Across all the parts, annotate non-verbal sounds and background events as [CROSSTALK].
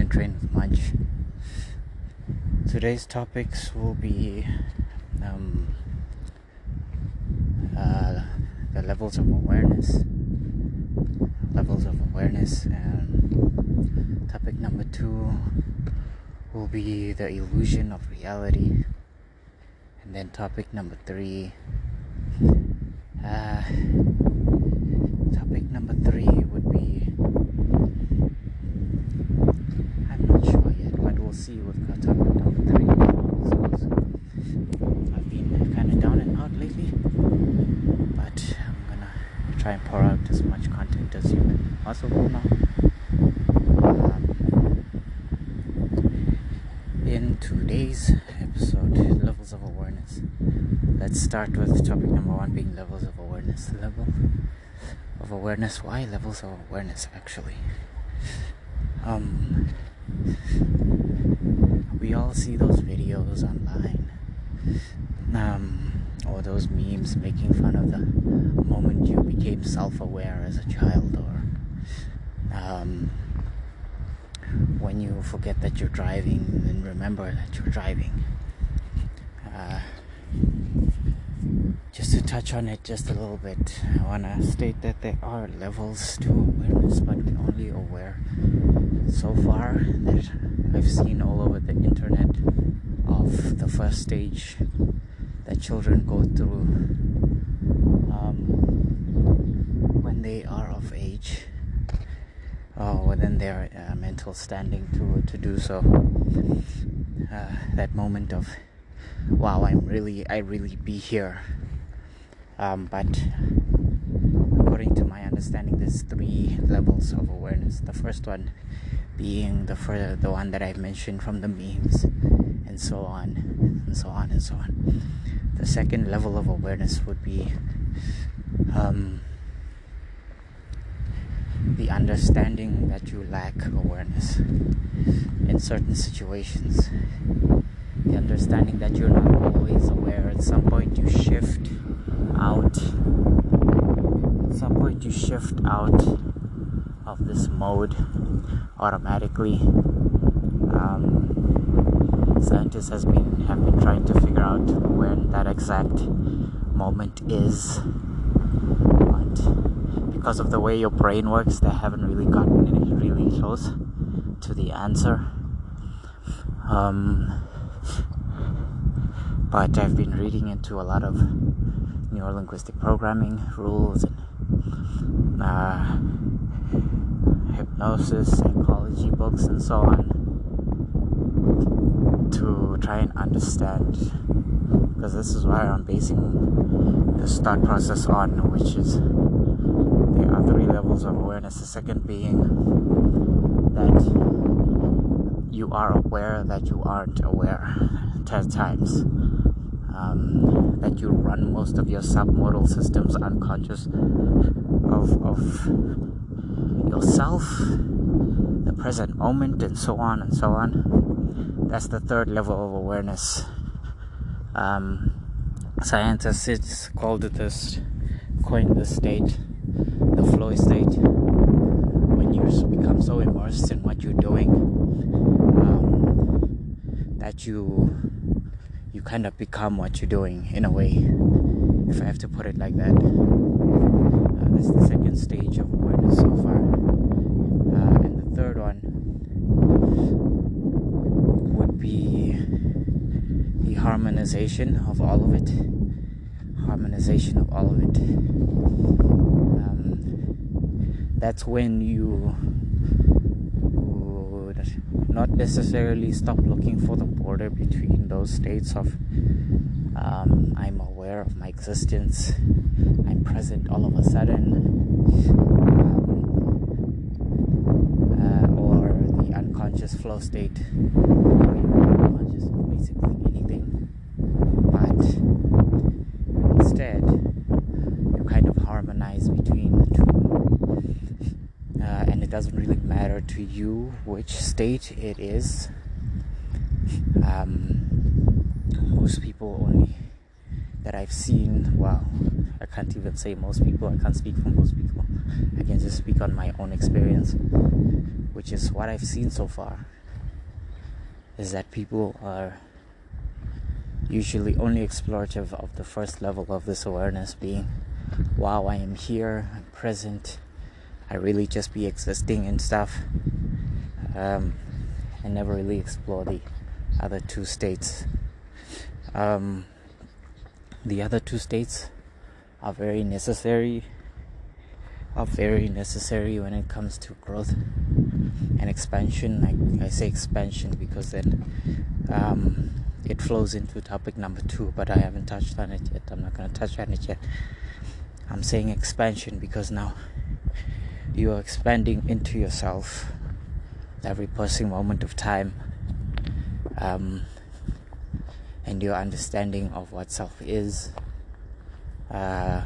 of Train with. Today's topics will be um, uh, the levels of awareness, levels of awareness, and topic number two will be the illusion of reality, and then topic number three. Uh, topic number three would be I'm not sure yet, but we'll see with topic number three. So, I've been kind of down and out lately, but I'm gonna try and pour out as much content as humanly possible now. Um, in today's episode, levels of awareness. Start with topic number one being levels of awareness. Level of awareness. Why levels of awareness actually? Um, we all see those videos online um, or those memes making fun of the moment you became self-aware as a child or um, when you forget that you're driving and remember that you're driving uh, to touch on it just a little bit i want to state that there are levels to awareness but we're only aware so far that I've seen all over the internet of the first stage that children go through um, when they are of age or within their uh, mental standing to, to do so. Uh, that moment of, wow, I'm really, I really be here. Um, but according to my understanding, there's three levels of awareness. The first one being the the one that I've mentioned from the memes and so on and so on and so on. The second level of awareness would be um, the understanding that you lack awareness in certain situations. The understanding that you're not always aware. At some point, you shift out. At some point, you shift out of this mode automatically. Um, scientists has been have been trying to figure out when that exact moment is, but because of the way your brain works, they haven't really gotten any really close to the answer. Um, but I've been reading into a lot of neurolinguistic programming rules and uh, hypnosis, psychology books, and so on to try and understand. Because this is why I'm basing this thought process on, which is there are three levels of awareness. The second being that you are aware that you aren't aware 10 times. Um, that you run most of your submodal systems unconscious of, of yourself, the present moment, and so on and so on. That's the third level of awareness. Um, scientists called it this, coined the state, the flow state, when you become so immersed in what you're doing um, that you you kind of become what you're doing in a way, if I have to put it like that. Uh, that's the second stage of awareness so far. Uh, and the third one would be the harmonization of all of it. Harmonization of all of it. Um, that's when you not necessarily stop looking for the border between those states of um, I'm aware of my existence, I'm present all of a sudden, um, uh, or the unconscious flow state, of basically anything, but instead you kind of harmonize between the two. Uh, and it doesn't really matter to you which state it is Um, most people only that I've seen, well, I can't even say most people, I can't speak for most people. I can just speak on my own experience, which is what I've seen so far. Is that people are usually only explorative of the first level of this awareness being, wow, I am here, I'm present, I really just be existing and stuff. Um, and never really explore the other two states. Um, the other two states are very necessary are very necessary when it comes to growth and expansion I, I say expansion because then um, it flows into topic number two but I haven't touched on it yet I'm not going to touch on it yet I'm saying expansion because now you are expanding into yourself every passing moment of time um, and your understanding of what self is uh,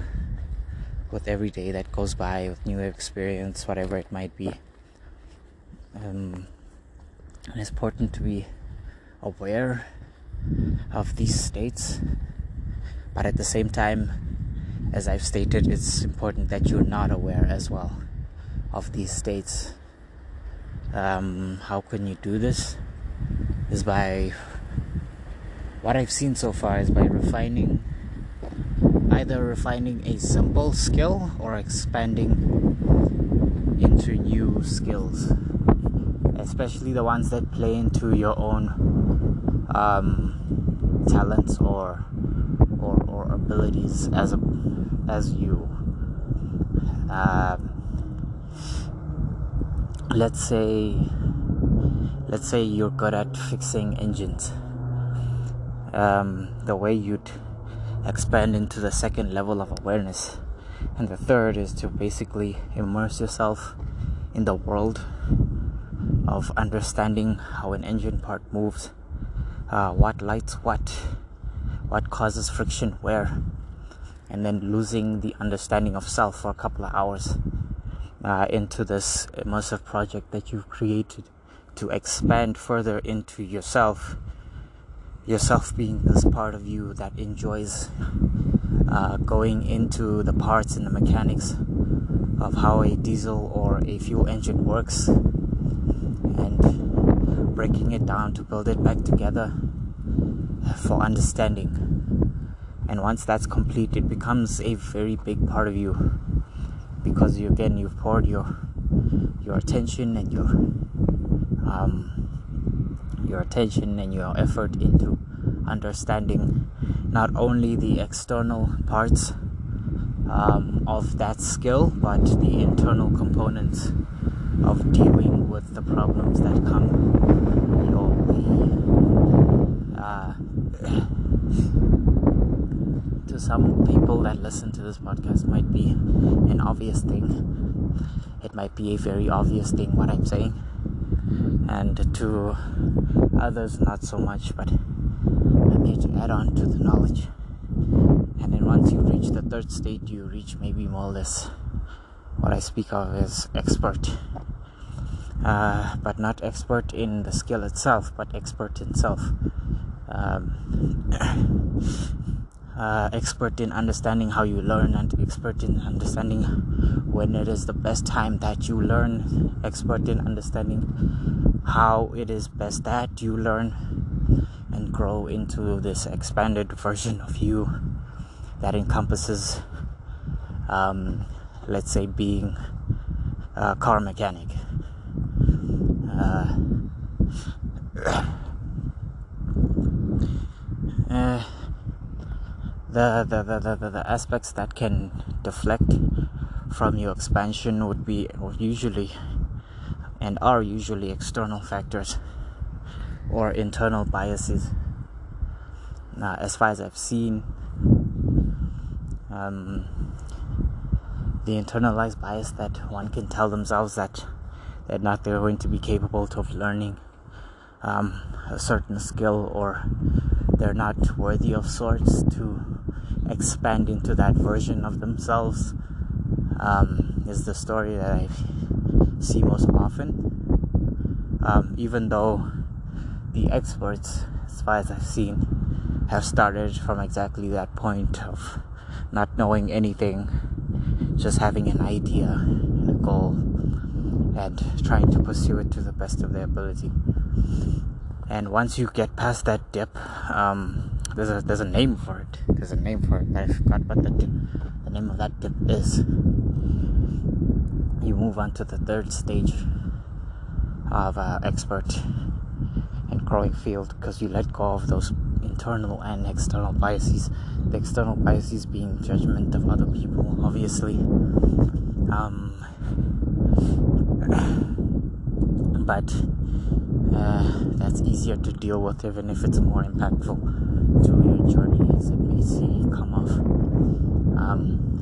with every day that goes by with new experience whatever it might be. Um, and it's important to be aware of these states but at the same time as i've stated it's important that you're not aware as well of these states. Um, how can you do this? Is by what I've seen so far is by refining either refining a simple skill or expanding into new skills. Especially the ones that play into your own um, talents or, or or abilities as a as you. Um, let's say let's say you're good at fixing engines um, the way you'd expand into the second level of awareness. And the third is to basically immerse yourself in the world of understanding how an engine part moves, uh, what lights what, what causes friction where, and then losing the understanding of self for a couple of hours uh, into this immersive project that you've created to expand further into yourself yourself being this part of you that enjoys uh, going into the parts and the mechanics of how a diesel or a fuel engine works and breaking it down to build it back together for understanding. And once that's complete, it becomes a very big part of you because you again you've poured your your attention and your um, your attention and your effort into understanding not only the external parts um, of that skill but the internal components of dealing with the problems that come your way. Uh, to some people that listen to this podcast might be an obvious thing. It might be a very obvious thing what I'm saying. And to others not so much but i'm here to add on to the knowledge. And then once you reach the third state you reach maybe more or less what i speak of as expert. Uh, but not expert in the skill itself but expert in self. Um, [CLEARS THROAT] uh, expert in understanding how you learn and expert in understanding when it is the best time that you learn expert in understanding how it is best that you learn and grow into this expanded [LAUGHS] version of you that encompasses, um, let's say, being a car mechanic. Uh, [COUGHS] uh, the, the, the, the, the aspects that can deflect from your expansion would be usually and are usually external factors or internal biases. Now, as far as I've seen, um, the internalized bias that one can tell themselves that they're not they're going to be capable of learning um, a certain skill or they're not worthy of sorts to expand into that version of themselves um, is the story that I see most often. Um, even though the experts, as far as I've seen, have started from exactly that point of not knowing anything, just having an idea and a goal, and trying to pursue it to the best of their ability. And once you get past that dip, um, there's a there's a name for it. There's a name for it. I forgot what the the name of that dip is. You move on to the third stage of uh, expert and growing field because you let go of those internal and external biases. The external biases being judgment of other people, obviously. Um, [CLEARS THROAT] but uh, that's easier to deal with, even if it's more impactful to your journey as it may see come off. Um,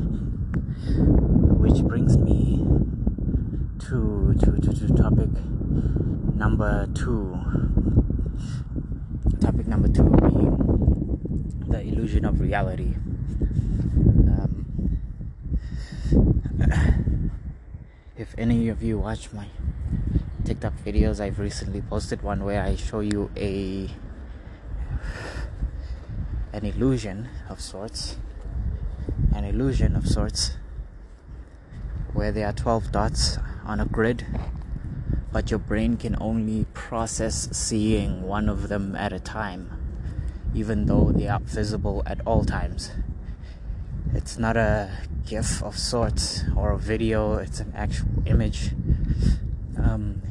which brings me to, to, to, to topic number two. Topic number two being the illusion of reality. Um, [CLEARS THROAT] if any of you watch my TikTok videos, I've recently posted one where I show you a an illusion of sorts, an illusion of sorts, where there are 12 dots on a grid but your brain can only process seeing one of them at a time, even though they are visible at all times. It's not a GIF of sorts or a video, it's an actual image. Um,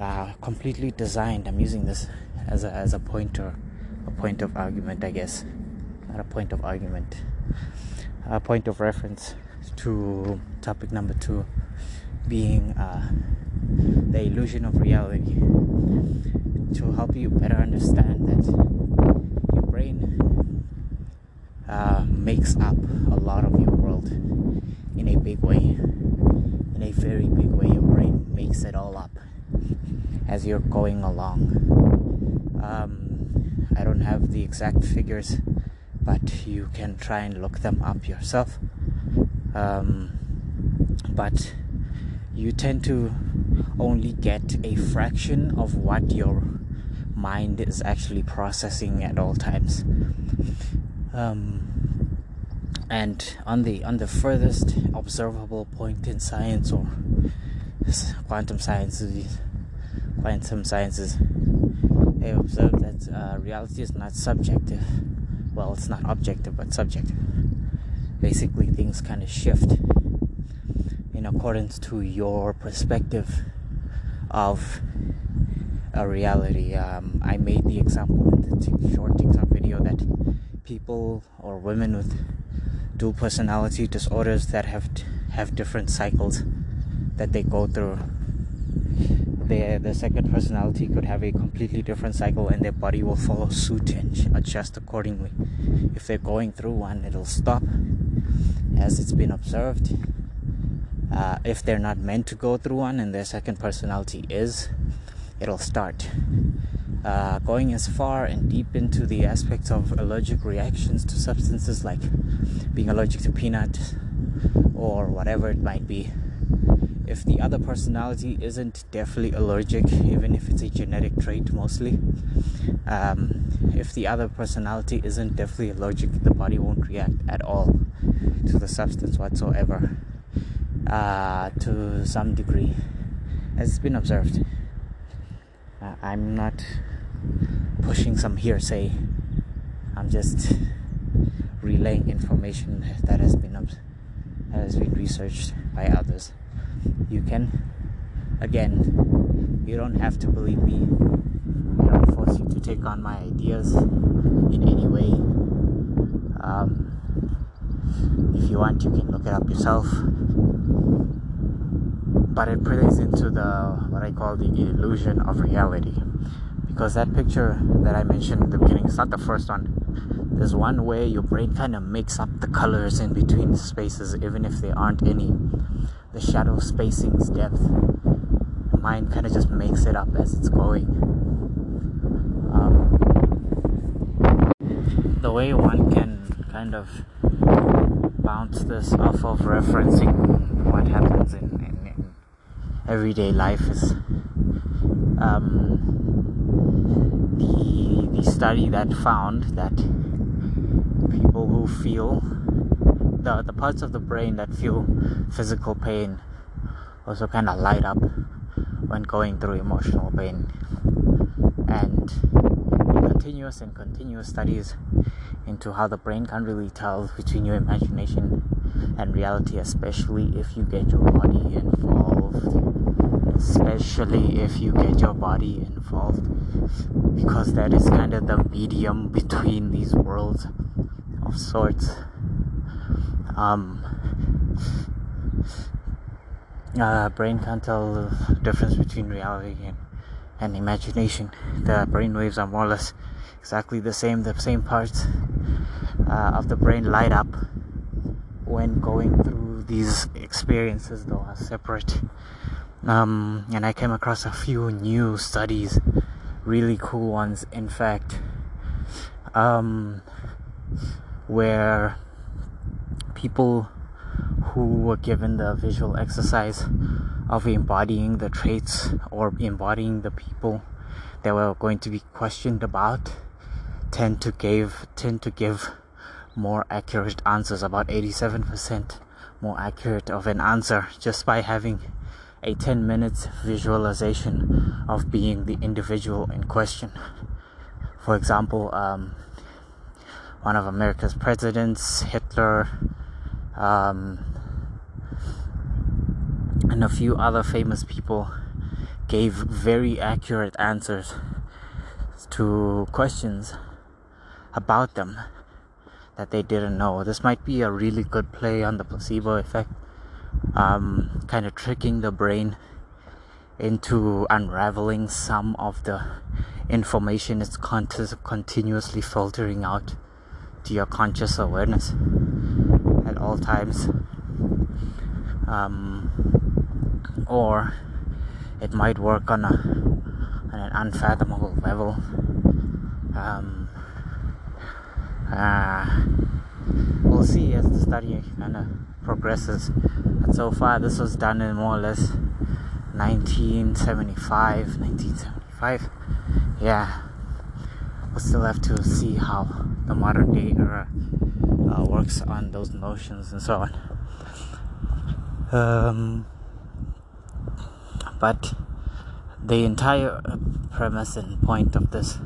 uh, completely designed. I'm using this as a, as a pointer, a point of argument, I guess. Not a point of argument, a point of reference to topic number two being uh, the illusion of reality to help you better understand that your brain uh, makes up a lot of your world in a big way. In a very big way, your brain makes it all up as you're going along. Um, I don't have the exact figures, but you can try and look them up yourself. Um, but you tend to only get a fraction of what your mind is actually processing at all times. Um, and on the on the furthest observable point in science or quantum sciences, some sciences, they observe that uh, reality is not subjective. Well, it's not objective, but subjective. Basically, things kind of shift in accordance to your perspective of a reality. Um, I made the example in the short TikTok video that people or women with dual personality disorders that have have different cycles that they go through. Their the second personality could have a completely different cycle, and their body will follow suit and adjust accordingly. If they're going through one, it'll stop, as it's been observed uh, if they're not meant to go through one and their second personality is, it'll start. Uh, going as far and deep into the aspects of allergic reactions to substances like being allergic to peanut or whatever it might be. If the other personality isn't definitely allergic, even if it's a genetic trait mostly, um, if the other personality isn't definitely allergic, the body won't react at all to the substance whatsoever uh, to some degree, as it's been observed. Uh, I'm not pushing some hearsay. I'm just relaying information that has been that has been researched by others. You can, again, you don't have to believe me. I don't force you to take on my ideas in any way. Um, if you want, you can look it up yourself but it plays into the what I call the illusion of reality because that picture that I mentioned in the beginning is not the first one. There's one where your brain kind of makes up the colors in between spaces, even if there aren't any. The shadow spacing's depth. Mind kind of just makes it up as it's going. Um, the way one can kind of bounce this off of referencing what happens in, in, in everyday life is um, the the study that found that people who feel the the parts of the brain that feel physical pain also kind of light up when going through emotional pain. And continuous and continuous studies into how the brain can really tell between your imagination and reality especially if you get your body involved. Especially if you get your body involved because that is kind of the medium between these worlds of sorts um uh, brain can't tell the difference between reality and, and imagination. The brain waves are more or less exactly the same the same parts uh, of the brain light up when going through these experiences though are separate. Um, and i came across a few new studies really cool ones in fact. Um, where people who were given the visual exercise of embodying the traits or embodying the people they were going to be questioned about tend to give tend to give more accurate answers. About 87% more accurate of an answer just by having a 10 minutes visualization of being the individual in question. For example um, one of america's presidents hitler um, and a few other famous people gave very accurate answers to questions about them that they didn't know. This might be a really good play on the placebo effect, um, kind of tricking the brain into unraveling some of the information it's con- continuously filtering out to your conscious awareness times. Um, or it might work on a on an unfathomable level. Um, uh, we'll see as the study kind of progresses. But so far, this was done in more or less 1975. 1975. Yeah, we'll still have to see how the modern day era uh, works on those notions and so on. Um, but the entire premise and point of this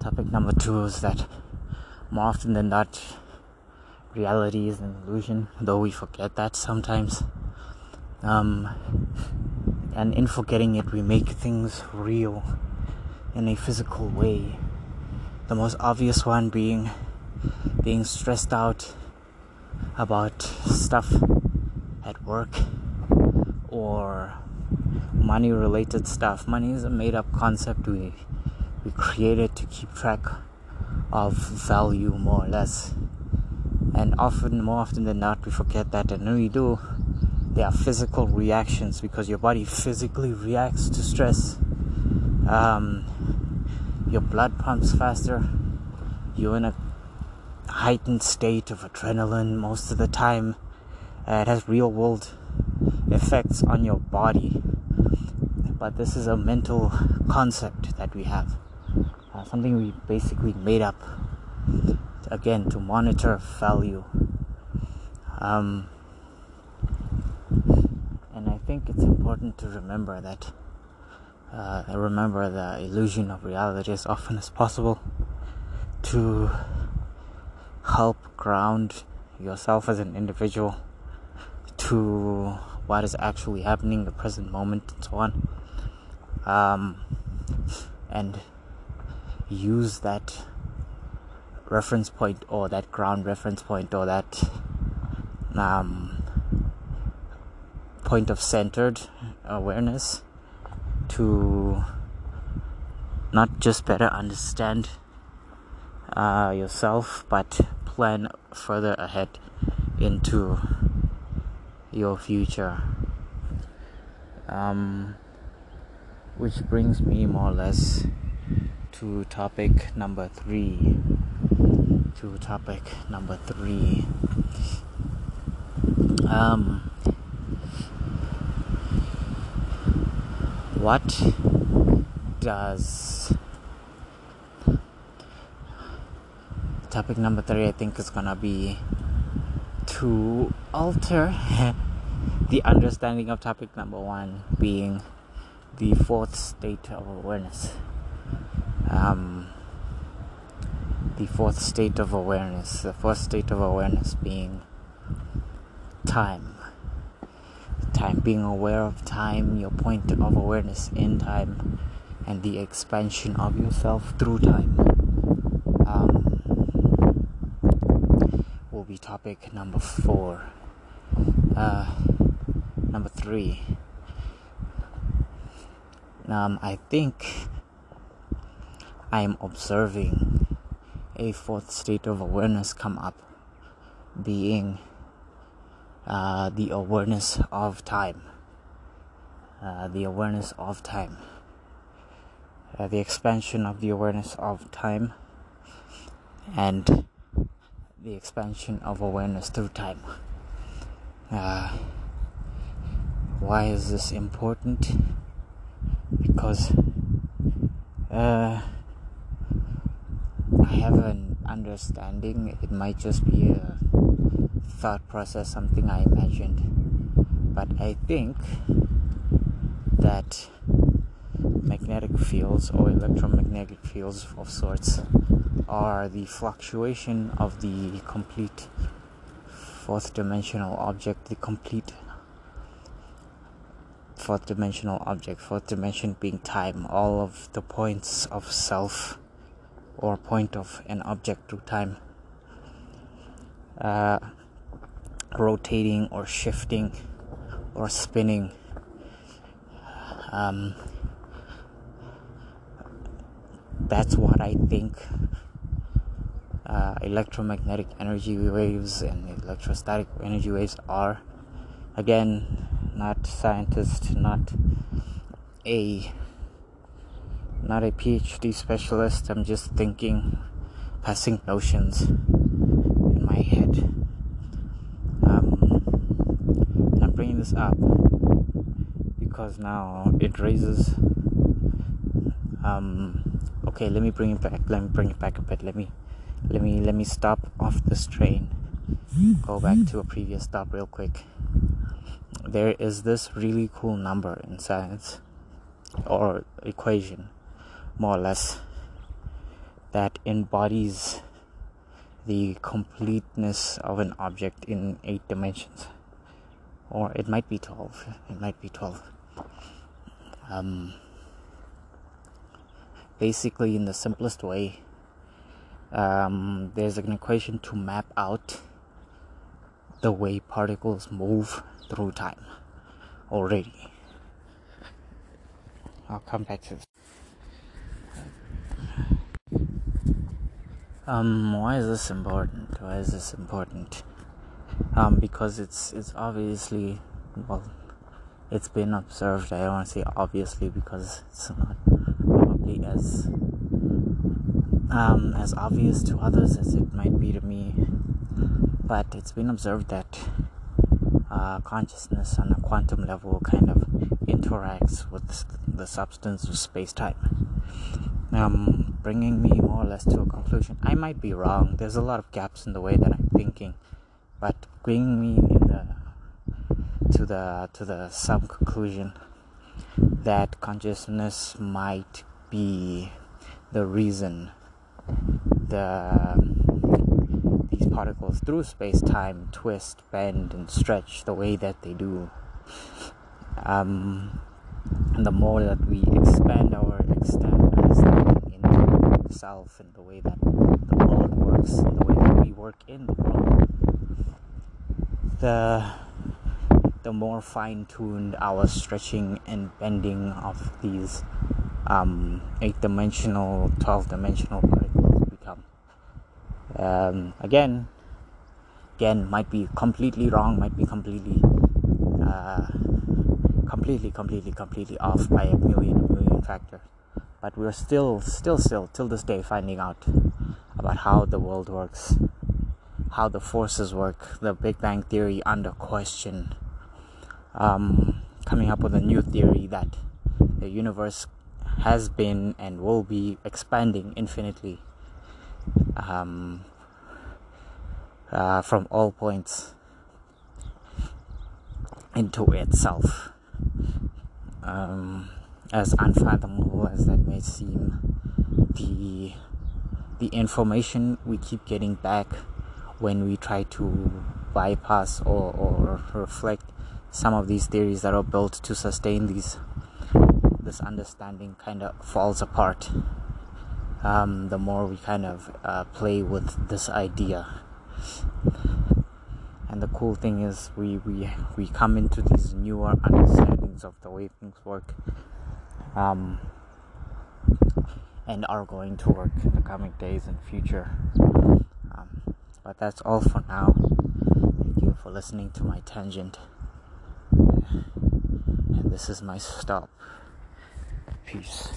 topic number two is that more often than not, reality is an illusion, though we forget that sometimes. Um, and in forgetting it, we make things real in a physical way. The most obvious one being being stressed out about stuff at work or money related stuff. Money is a made up concept we we created to keep track of value more or less. And often more often than not we forget that and when we do there are physical reactions because your body physically reacts to stress. Um, your blood pumps faster. You're in a heightened state of adrenaline most of the time. Uh, it has real world effects on your body but this is a mental concept that we have uh, something we basically made up again to monitor value um, and i think it's important to remember that uh, remember the illusion of reality as often as possible to help ground yourself as an individual to what is actually happening in the present moment and so on. Um, and use that reference point or that ground reference point or that um, point of centered awareness to not just better understand uh, yourself but plan further ahead into your future. Um, which brings me more or less to topic number three. To topic number three. Um, what does topic number three, I think, is gonna be to alter [LAUGHS] the understanding of topic number one, being the fourth state of awareness. Um, the fourth state of awareness, the fourth state of awareness being time. Time, being aware of time, your point of awareness in time, and the expansion of yourself through time. Um, will be topic number four. Uh, number three. Um, I think I am observing a fourth state of awareness come up, being uh, the awareness of time. Uh, the awareness of time. Uh, the expansion of the awareness of time and the expansion of awareness through time. Uh, why is this important? Because uh, I have an understanding, it might just be a thought process, something I imagined, but I think that magnetic fields or electromagnetic fields of sorts are the fluctuation of the complete fourth dimensional object, the complete fourth dimensional object, fourth dimension being time, all of the points of self or point of an object through time. Uh, rotating or shifting or spinning. Um, that's what I think uh, electromagnetic energy waves and electrostatic energy waves are. Again, not scientist, not a not a PhD specialist. I'm just thinking, passing notions in my head. Um, I'm bringing this up because now it raises. Um, okay, let me bring it back. Let me bring it back a bit. Let me, let me, let me stop off this train. Go back to a previous stop real quick. There is this really cool number in science or equation more or less that embodies the completeness of an object in eight dimensions or it might be 12 it might be 12 um, basically in the simplest way um, there's an equation to map out the way particles move through time already i'll come back to this Um, why is this important? Why is this important? Um, because it's it's obviously well, it's been observed. I don't want to say obviously because it's not probably as um, as obvious to others as it might be to me. But it's been observed that uh, consciousness on a quantum level kind of interacts with the substance of space time. Um, bringing me more or less to a conclusion. I might be wrong. There's a lot of gaps in the way that I'm thinking, but bringing me in the to the to the some conclusion that consciousness might be the reason the these particles through space time twist, bend, and stretch the way that they do. Um, and the more that we expand our extent understanding itself and the way that the world works and the way that we work in the world the the more fine-tuned our stretching and bending of these um, eight-dimensional 12-dimensional particles become um, again again might be completely wrong might be completely uh, completely completely completely off by a million million factors. But we're still still still till this day finding out about how the world works how the forces work the big bang theory under question. Um, coming up with a new theory that the universe has been and will be expanding infinitely um, uh, from all points into itself. Um, as unfathomable as that may seem, the the information we keep getting back when we try to bypass or, or reflect some of these theories that are built to sustain these this understanding kind of falls apart um, the more we kind of uh, play with this idea. And the cool thing is we, we we come into these newer understandings of the way things work um, and are going to work in the coming days and future. Um, but that's all for now. Thank you for listening to my tangent. And this is my stop. Peace